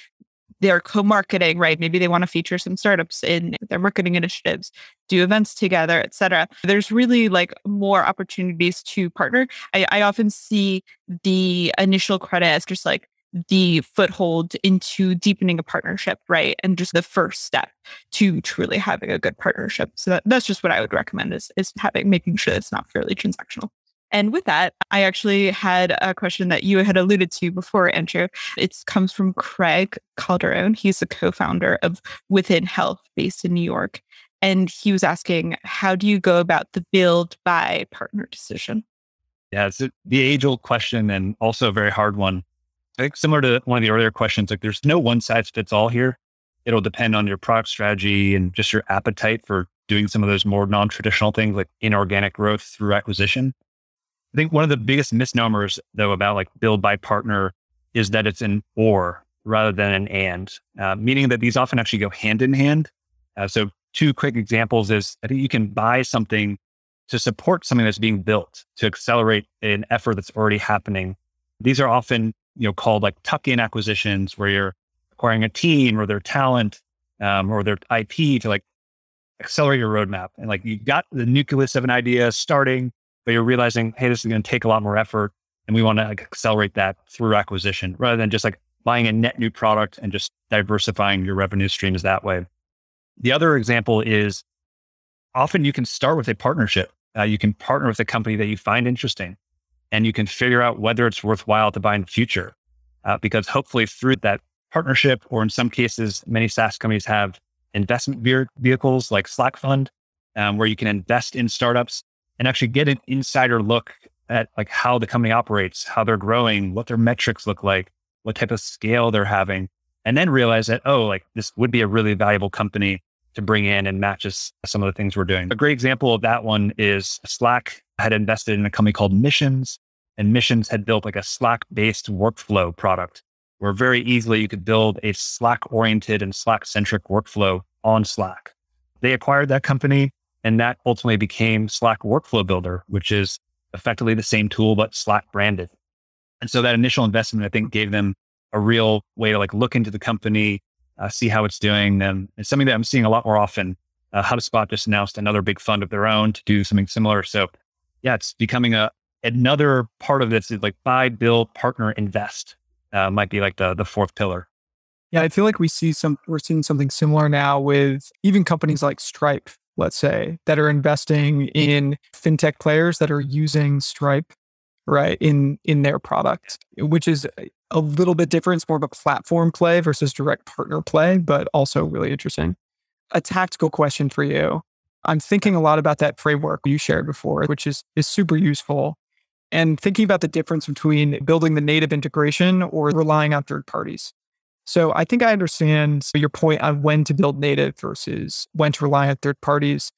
B: they're co-marketing, right? Maybe they want to feature some startups in their marketing initiatives, do events together, etc. There's really like more opportunities to partner. I, I often see the initial credit as just like the foothold into deepening a partnership, right? And just the first step to truly having a good partnership. So that, that's just what I would recommend is, is having making sure it's not purely transactional. And with that, I actually had a question that you had alluded to before, Andrew. It comes from Craig Calderon. He's the co founder of Within Health based in New York. And he was asking, how do you go about the build buy partner decision?
D: Yeah, it's the age old question and also a very hard one. I think similar to one of the earlier questions, like there's no one size fits all here. It'll depend on your product strategy and just your appetite for doing some of those more non traditional things like inorganic growth through acquisition. I think one of the biggest misnomers, though, about like build buy partner is that it's an or rather than an and, uh, meaning that these often actually go hand in hand. Uh, so, two quick examples is I think you can buy something to support something that's being built to accelerate an effort that's already happening. These are often you know called like tuck in acquisitions where you're acquiring a team or their talent um, or their IP to like accelerate your roadmap. And like you got the nucleus of an idea starting, but you're realizing, hey, this is going to take a lot more effort. And we want to like, accelerate that through acquisition rather than just like buying a net new product and just diversifying your revenue streams that way. The other example is often you can start with a partnership. Uh, you can partner with a company that you find interesting and you can figure out whether it's worthwhile to buy in the future. Uh, because hopefully through that partnership, or in some cases, many SaaS companies have investment vehicles like Slack Fund, um, where you can invest in startups and actually get an insider look at like how the company operates, how they're growing, what their metrics look like, what type of scale they're having, and then realize that, oh, like this would be a really valuable company to bring in and matches some of the things we're doing. A great example of that one is Slack had invested in a company called Missions, and Missions had built like a Slack based workflow product where very easily you could build a Slack oriented and Slack centric workflow on Slack. They acquired that company and that ultimately became Slack Workflow Builder, which is effectively the same tool, but Slack branded. And so that initial investment, I think, gave them a real way to like look into the company, uh, see how it's doing. And it's something that I'm seeing a lot more often. Uh, HubSpot just announced another big fund of their own to do something similar. So yeah, it's becoming a another part of this is like buy, build, partner, invest. Uh, might be like the the fourth pillar.
C: Yeah, I feel like we see some we're seeing something similar now with even companies like Stripe let's say, that are investing in fintech players that are using Stripe, right, in in their product, which is a little bit different. It's more of a platform play versus direct partner play, but also really interesting. A tactical question for you. I'm thinking a lot about that framework you shared before, which is is super useful. And thinking about the difference between building the native integration or relying on third parties. So I think I understand your point on when to build native versus when to rely on third parties.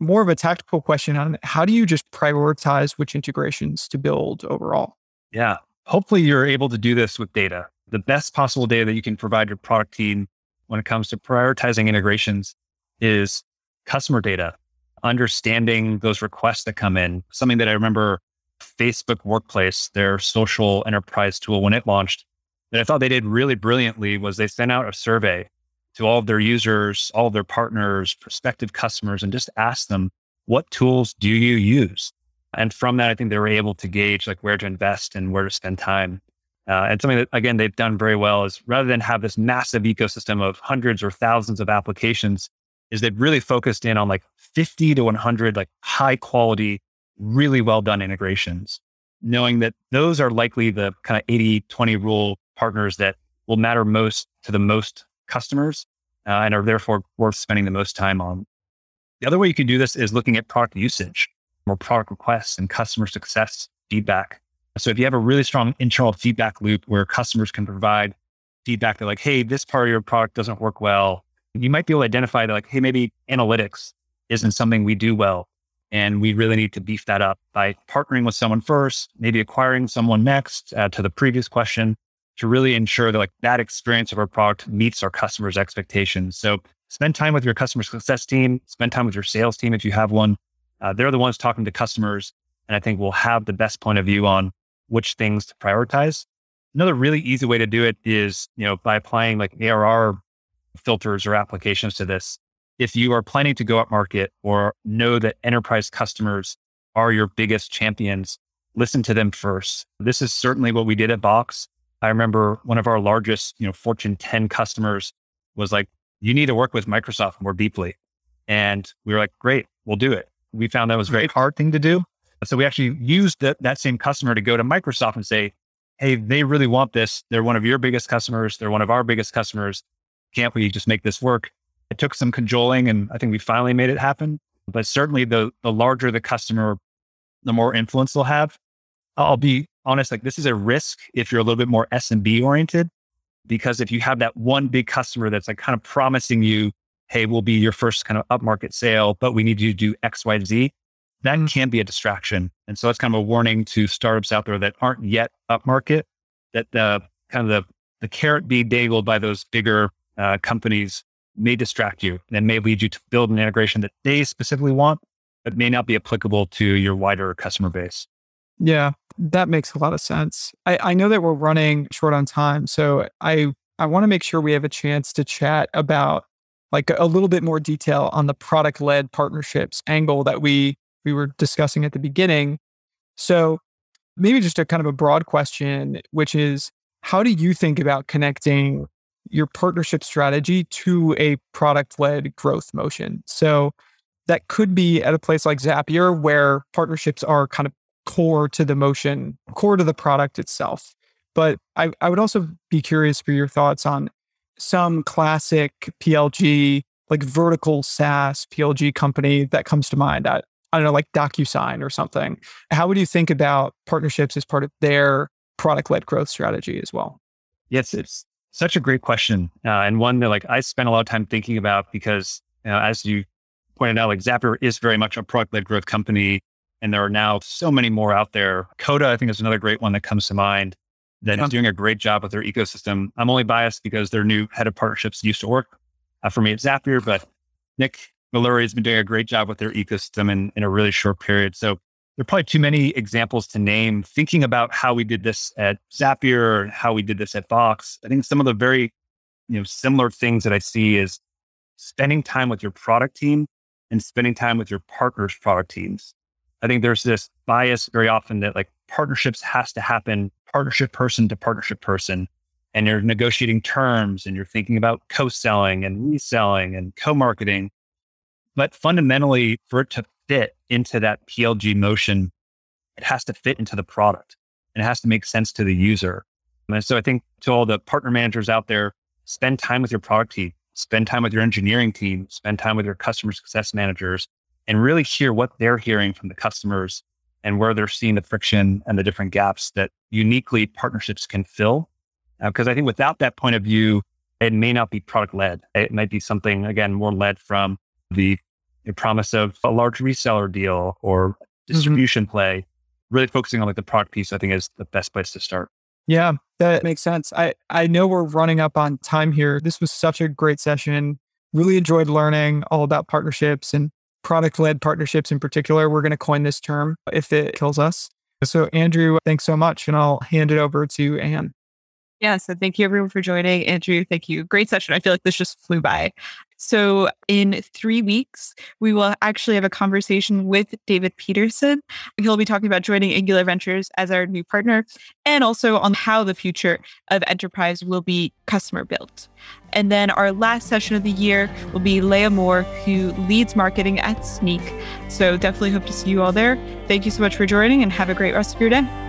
C: More of a tactical question on how do you just prioritize which integrations to build overall?
D: Yeah. Hopefully you're able to do this with data. The best possible data that you can provide your product team when it comes to prioritizing integrations is customer data, understanding those requests that come in. Something that I remember Facebook Workplace, their social enterprise tool, when it launched, that I thought they did really brilliantly was they sent out a survey to all of their users, all of their partners, prospective customers, and just ask them, what tools do you use? And from that, I think they were able to gauge like where to invest and where to spend time. Uh, and something that, again, they've done very well is rather than have this massive ecosystem of hundreds or thousands of applications, is they've really focused in on like 50 to 100 like high quality, really well done integrations, knowing that those are likely the kind of 80 20 rule partners that will matter most to the most customers uh, and are therefore worth spending the most time on. The other way you can do this is looking at product usage or product requests and customer success feedback. So if you have a really strong internal feedback loop where customers can provide feedback, they're like, hey, this part of your product doesn't work well. You might be able to identify that, like, hey, maybe analytics isn't something we do well. And we really need to beef that up by partnering with someone first, maybe acquiring someone next uh, to the previous question to really ensure that like that experience of our product meets our customers' expectations. So spend time with your customer success team, spend time with your sales team if you have one. Uh, they're the ones talking to customers. And I think we'll have the best point of view on which things to prioritize. Another really easy way to do it is, you know, by applying like ARR filters or applications to this. If you are planning to go up market or know that enterprise customers are your biggest champions, listen to them first. This is certainly what we did at Box. I remember one of our largest, you know, Fortune 10 customers was like, you need to work with Microsoft more deeply. And we were like, great, we'll do it. We found that was a very hard thing to do. So we actually used the, that same customer to go to Microsoft and say, Hey, they really want this. They're one of your biggest customers. They're one of our biggest customers. Can't we just make this work? It took some cajoling and I think we finally made it happen. But certainly the, the larger the customer, the more influence they'll have. I'll be honest, like this is a risk if you're a little bit more SMB oriented, because if you have that one big customer that's like kind of promising you, Hey, we'll be your first kind of upmarket sale, but we need you to do X, Y, Z that mm-hmm. can be a distraction. And so that's kind of a warning to startups out there that aren't yet upmarket, that the kind of the, the carrot being dangled by those bigger uh, companies may distract you and may lead you to build an integration that they specifically want, but may not be applicable to your wider customer base.
C: Yeah, that makes a lot of sense. I, I know that we're running short on time. So I, I want to make sure we have a chance to chat about like a little bit more detail on the product led partnerships angle that we we were discussing at the beginning. So, maybe just a kind of a broad question, which is how do you think about connecting your partnership strategy to a product led growth motion? So, that could be at a place like Zapier where partnerships are kind of core to the motion, core to the product itself. But I, I would also be curious for your thoughts on some classic PLG, like vertical SaaS PLG company that comes to mind. I, I don't know, like DocuSign or something. How would you think about partnerships as part of their product led growth strategy as well?
D: Yes, it's such a great question. Uh, and one that like I spent a lot of time thinking about because you know, as you pointed out, like Zapier is very much a product led growth company. And there are now so many more out there. Coda, I think, is another great one that comes to mind that is doing a great job with their ecosystem. I'm only biased because their new head of partnerships used to work uh, for me at Zapier, but Nick Mallory has been doing a great job with their ecosystem in, in a really short period. So there are probably too many examples to name. Thinking about how we did this at Zapier, how we did this at Box, I think some of the very you know similar things that I see is spending time with your product team and spending time with your partners' product teams. I think there's this bias very often that like partnerships has to happen partnership person to partnership person. And you're negotiating terms and you're thinking about co-selling and reselling and co-marketing. But fundamentally, for it to fit into that PLG motion, it has to fit into the product and it has to make sense to the user. And so I think to all the partner managers out there, spend time with your product team, spend time with your engineering team, spend time with your customer success managers, and really hear what they're hearing from the customers and where they're seeing the friction and the different gaps that uniquely partnerships can fill. Because uh, I think without that point of view, it may not be product led. It might be something, again, more led from the a promise of a large reseller deal or mm-hmm. distribution mm-hmm. play, really focusing on like the product piece, I think is the best place to start.
C: Yeah, that makes sense. I, I know we're running up on time here. This was such a great session. Really enjoyed learning all about partnerships and product led partnerships in particular. We're going to coin this term if it kills us. So, Andrew, thanks so much. And I'll hand it over to Anne.
B: Yes, So thank you everyone for joining. Andrew, thank you. Great session. I feel like this just flew by. So, in three weeks, we will actually have a conversation with David Peterson. He'll be talking about joining Angular Ventures as our new partner and also on how the future of enterprise will be customer built. And then our last session of the year will be Leah Moore, who leads marketing at Snyk. So, definitely hope to see you all there. Thank you so much for joining and have a great rest of your day.